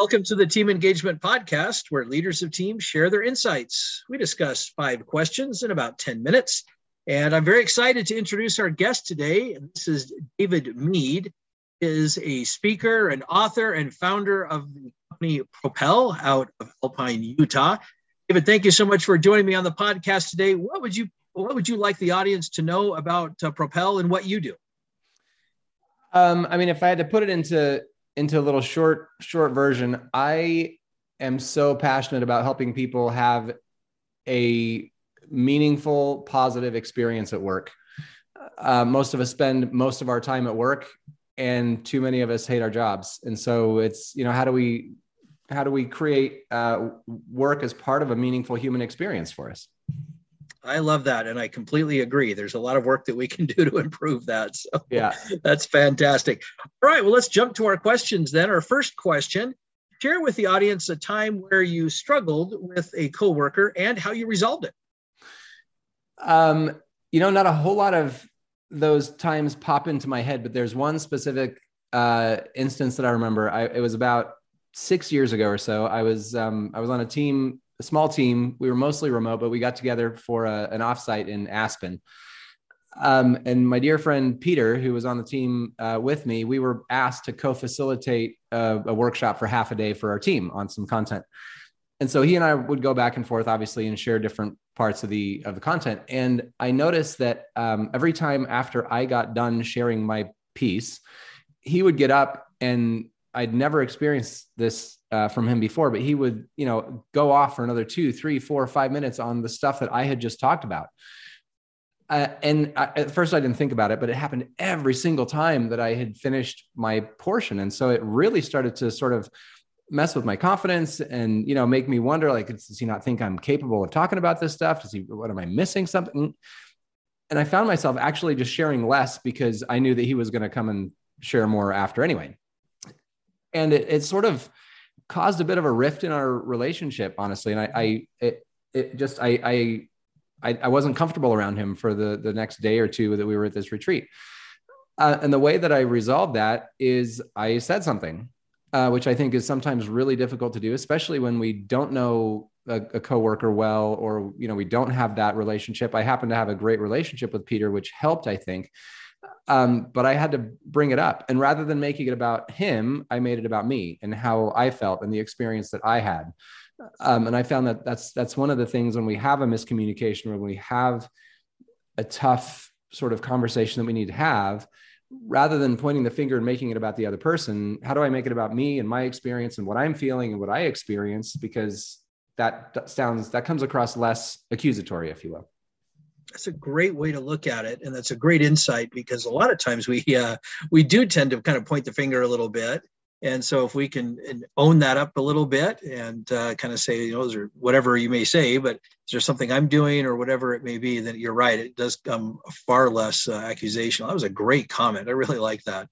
Welcome to the Team Engagement Podcast, where leaders of teams share their insights. We discuss five questions in about 10 minutes. And I'm very excited to introduce our guest today. This is David Mead, he is a speaker, an author, and founder of the company Propel out of Alpine, Utah. David, thank you so much for joining me on the podcast today. What would you what would you like the audience to know about uh, Propel and what you do? Um, I mean, if I had to put it into into a little short short version, I am so passionate about helping people have a meaningful, positive experience at work. Uh, most of us spend most of our time at work, and too many of us hate our jobs. And so it's you know how do we how do we create uh, work as part of a meaningful human experience for us? I love that. And I completely agree. There's a lot of work that we can do to improve that. So yeah, that's fantastic. All right. Well, let's jump to our questions then. Our first question share with the audience a time where you struggled with a coworker and how you resolved it. Um, you know, not a whole lot of those times pop into my head, but there's one specific uh, instance that I remember. I, it was about six years ago or so. I was um, I was on a team a small team. We were mostly remote, but we got together for a, an offsite in Aspen. Um, and my dear friend Peter, who was on the team uh, with me, we were asked to co-facilitate a, a, workshop for half a day for our team on some content. And so he and I would go back and forth, obviously, and share different parts of the of the content. And I noticed that um, every time after I got done sharing my piece, he would get up and I'd never experienced this uh, from him before, but he would, you know, go off for another two, three, four, five minutes on the stuff that I had just talked about. Uh, and I, at first, I didn't think about it, but it happened every single time that I had finished my portion, and so it really started to sort of mess with my confidence and you know make me wonder like does he not think i'm capable of talking about this stuff? Does he what am i missing something? And i found myself actually just sharing less because i knew that he was going to come and share more after anyway. And it, it sort of caused a bit of a rift in our relationship, honestly. And I, I it, it just, I, I, I, I wasn't comfortable around him for the the next day or two that we were at this retreat. Uh, and the way that I resolved that is I said something, uh, which I think is sometimes really difficult to do, especially when we don't know a, a coworker well, or you know we don't have that relationship. I happen to have a great relationship with Peter, which helped, I think. Um, but I had to bring it up. And rather than making it about him, I made it about me and how I felt and the experience that I had. Um, and I found that that's that's one of the things when we have a miscommunication or when we have a tough sort of conversation that we need to have, rather than pointing the finger and making it about the other person, how do I make it about me and my experience and what I'm feeling and what I experienced? Because that sounds that comes across less accusatory, if you will that's a great way to look at it and that's a great insight because a lot of times we uh, we do tend to kind of point the finger a little bit. And so if we can own that up a little bit and uh, kind of say you know or whatever you may say but is there something i'm doing or whatever it may be then you're right it does come far less uh, accusational that was a great comment. I really like that.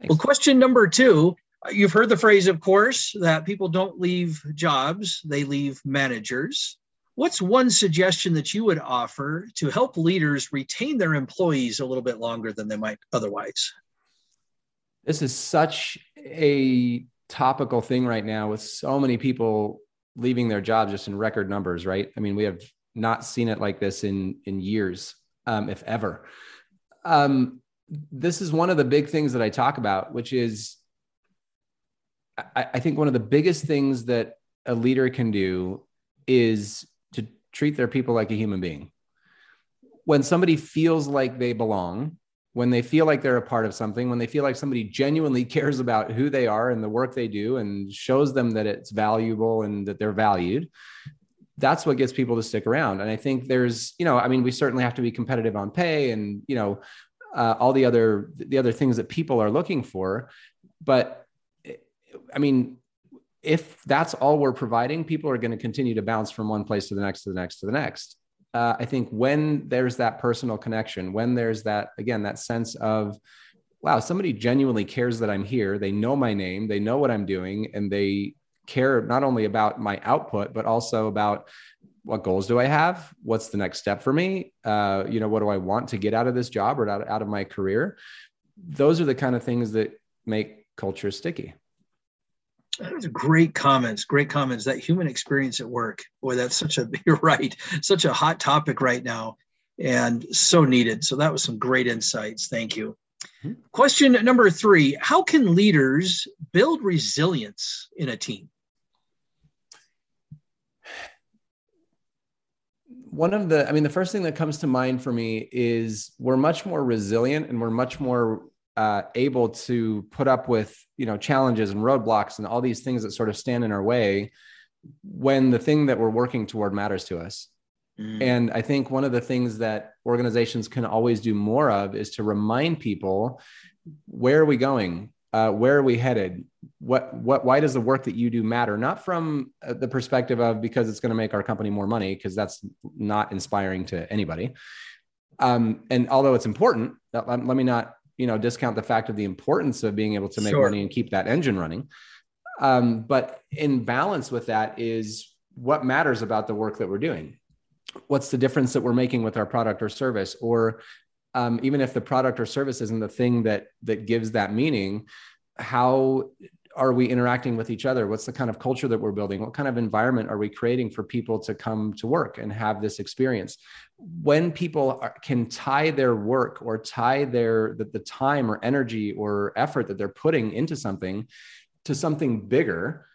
Thanks. well question number two uh, you've heard the phrase of course that people don't leave jobs they leave managers What's one suggestion that you would offer to help leaders retain their employees a little bit longer than they might otherwise? This is such a topical thing right now with so many people leaving their jobs just in record numbers, right? I mean, we have not seen it like this in in years, um, if ever. Um, this is one of the big things that I talk about, which is I, I think one of the biggest things that a leader can do is treat their people like a human being. When somebody feels like they belong, when they feel like they're a part of something, when they feel like somebody genuinely cares about who they are and the work they do and shows them that it's valuable and that they're valued, that's what gets people to stick around. And I think there's, you know, I mean, we certainly have to be competitive on pay and, you know, uh, all the other the other things that people are looking for, but I mean, if that's all we're providing, people are going to continue to bounce from one place to the next, to the next, to the next. Uh, I think when there's that personal connection, when there's that, again, that sense of, wow, somebody genuinely cares that I'm here. They know my name, they know what I'm doing, and they care not only about my output, but also about what goals do I have? What's the next step for me? Uh, you know, what do I want to get out of this job or out, out of my career? Those are the kind of things that make culture sticky. Great comments. Great comments. That human experience at work. Boy, that's such a, you're right, such a hot topic right now and so needed. So that was some great insights. Thank you. Mm-hmm. Question number three How can leaders build resilience in a team? One of the, I mean, the first thing that comes to mind for me is we're much more resilient and we're much more uh, able to put up with you know challenges and roadblocks and all these things that sort of stand in our way when the thing that we're working toward matters to us. Mm. and i think one of the things that organizations can always do more of is to remind people where are we going? Uh, where are we headed? What what why does the work that you do matter? Not from uh, the perspective of because it's going to make our company more money because that's not inspiring to anybody. Um, and although it's important let, let me not you know discount the fact of the importance of being able to make sure. money and keep that engine running. Um, but in balance with that is what matters about the work that we're doing. What's the difference that we're making with our product or service? Or um, even if the product or service isn't the thing that that gives that meaning how are we interacting with each other? What's the kind of culture that we're building? What kind of environment are we creating for people to come to work and have this experience? When people are, can tie their work or tie their the, the time or energy or effort that they're putting into something to something bigger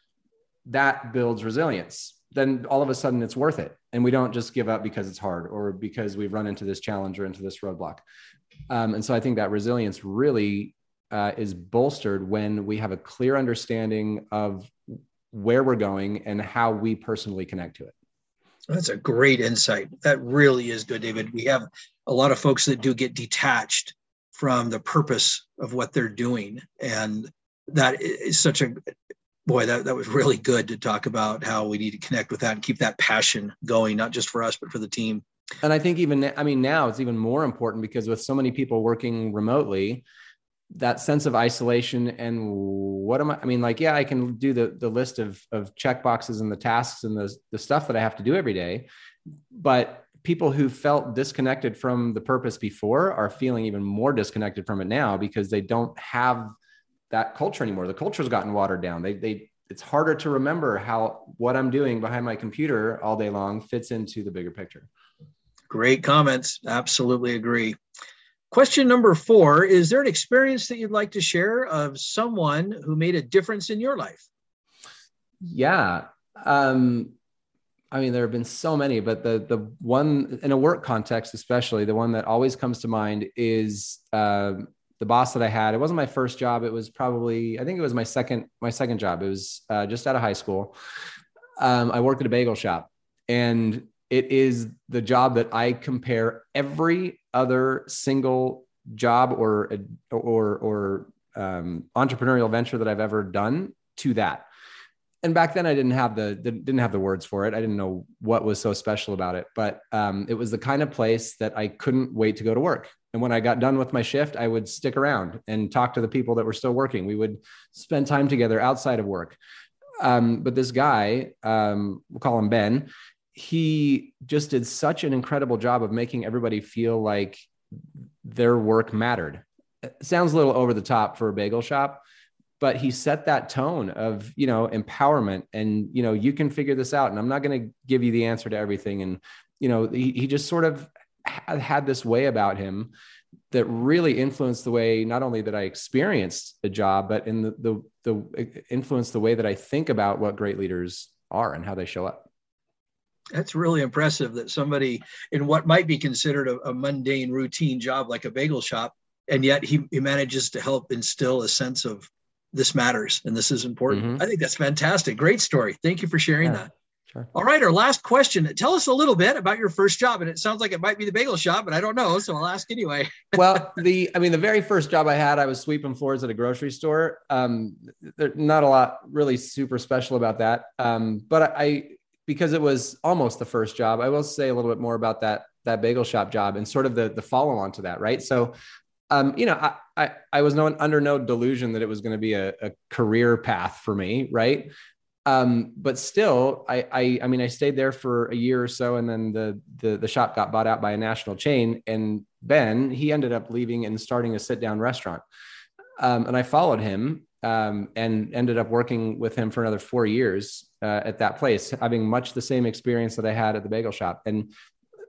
that builds resilience. Then all of a sudden it's worth it. And we don't just give up because it's hard or because we've run into this challenge or into this roadblock. Um, and so i think that resilience really uh, is bolstered when we have a clear understanding of where we're going and how we personally connect to it. That's a great insight. That really is good, David. We have a lot of folks that do get detached from the purpose of what they're doing. And that is such a boy, that, that was really good to talk about how we need to connect with that and keep that passion going, not just for us, but for the team. And I think even, I mean, now it's even more important because with so many people working remotely, that sense of isolation and what am I? I mean, like, yeah, I can do the the list of of check boxes and the tasks and the the stuff that I have to do every day, but people who felt disconnected from the purpose before are feeling even more disconnected from it now because they don't have that culture anymore. The culture's gotten watered down. They they it's harder to remember how what I'm doing behind my computer all day long fits into the bigger picture. Great comments. Absolutely agree. Question number four Is there an experience that you'd like to share of someone who made a difference in your life? Yeah. Um, I mean, there have been so many, but the the one in a work context, especially the one that always comes to mind is uh, the boss that I had. It wasn't my first job. It was probably I think it was my second my second job. It was uh, just out of high school. Um, I worked at a bagel shop, and it is the job that I compare every other single job or or or um, entrepreneurial venture that I've ever done to that. And back then, I didn't have the didn't have the words for it. I didn't know what was so special about it. But um, it was the kind of place that I couldn't wait to go to work. And when I got done with my shift, I would stick around and talk to the people that were still working. We would spend time together outside of work. Um, but this guy, um, we'll call him Ben, he just did such an incredible job of making everybody feel like their work mattered. It sounds a little over the top for a bagel shop, but he set that tone of, you know, empowerment and, you know, you can figure this out. And I'm not going to give you the answer to everything. And, you know, he, he just sort of had this way about him that really influenced the way not only that I experienced a job, but in the, the, the uh, influenced the way that I think about what great leaders are and how they show up that's really impressive that somebody in what might be considered a, a, mundane routine job like a bagel shop and yet he, he manages to help instill a sense of this matters and this is important. Mm-hmm. i think that's fantastic. Great story. Thank you for sharing yeah, that. sure. all right our last question. Tell us a little bit about your first job and it sounds like it might be the bagel shop but i don't know so i'll ask anyway. Well the i mean the very first job i had i was sweeping floors at a grocery store. Um, there's not a lot really super special about that. Um, but I because it was almost the first job. I will say a little bit more about that that bagel shop job and sort of the the follow on to that, right? So, um, you know, I I, I was no under no delusion that it was going to be a, a career path for me, right? Um, but still, I, I I mean, I stayed there for a year or so, and then the the the shop got bought out by a national chain, and Ben he ended up leaving and starting a sit down restaurant, um, and I followed him um, and ended up working with him for another four years uh, at that place, having much the same experience that I had at the bagel shop. And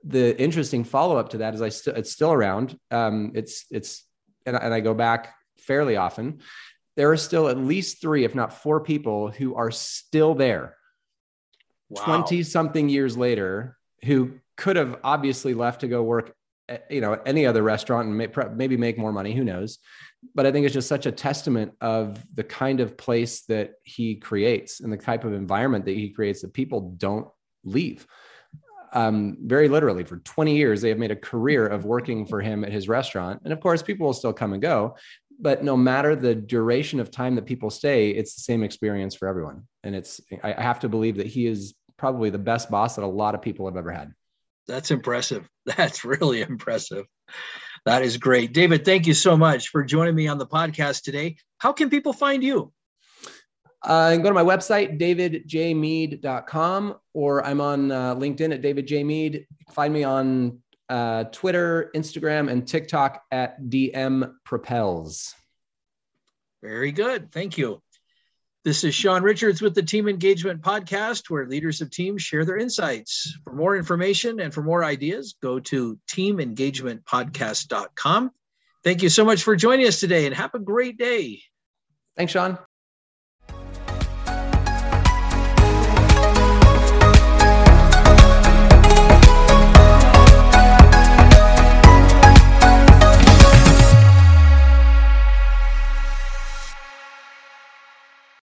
the interesting follow up to that is I still it's still around. Um, it's it's and, and I go back fairly often. There are still at least three, if not four, people who are still there. 20 wow. something years later who could have obviously left to go work you know any other restaurant and may, maybe make more money who knows? But i think it's just such a testament of the kind of place that he creates and the type of environment that he creates that people don't leave. Um, very literally for 20 years they have made a career of working for him at his restaurant. And of course people will still come and go but no matter the duration of time that people stay it's the same experience for everyone. And it's i have to believe that he is probably the best boss that a lot of people have ever had that's impressive that's really impressive that is great david thank you so much for joining me on the podcast today how can people find you uh, go to my website, davidjmead.com, or I'm on uh, LinkedIn at David J. Mead. Find me on uh, Twitter, Instagram, and TikTok at DM Propels. Very good. Thank you. This is Sean Richards with the Team Engagement Podcast, where leaders of teams share their insights. For more information and for more ideas, go to teamengagementpodcast.com. Thank you so much for joining us today and have a great day. Thanks, Sean.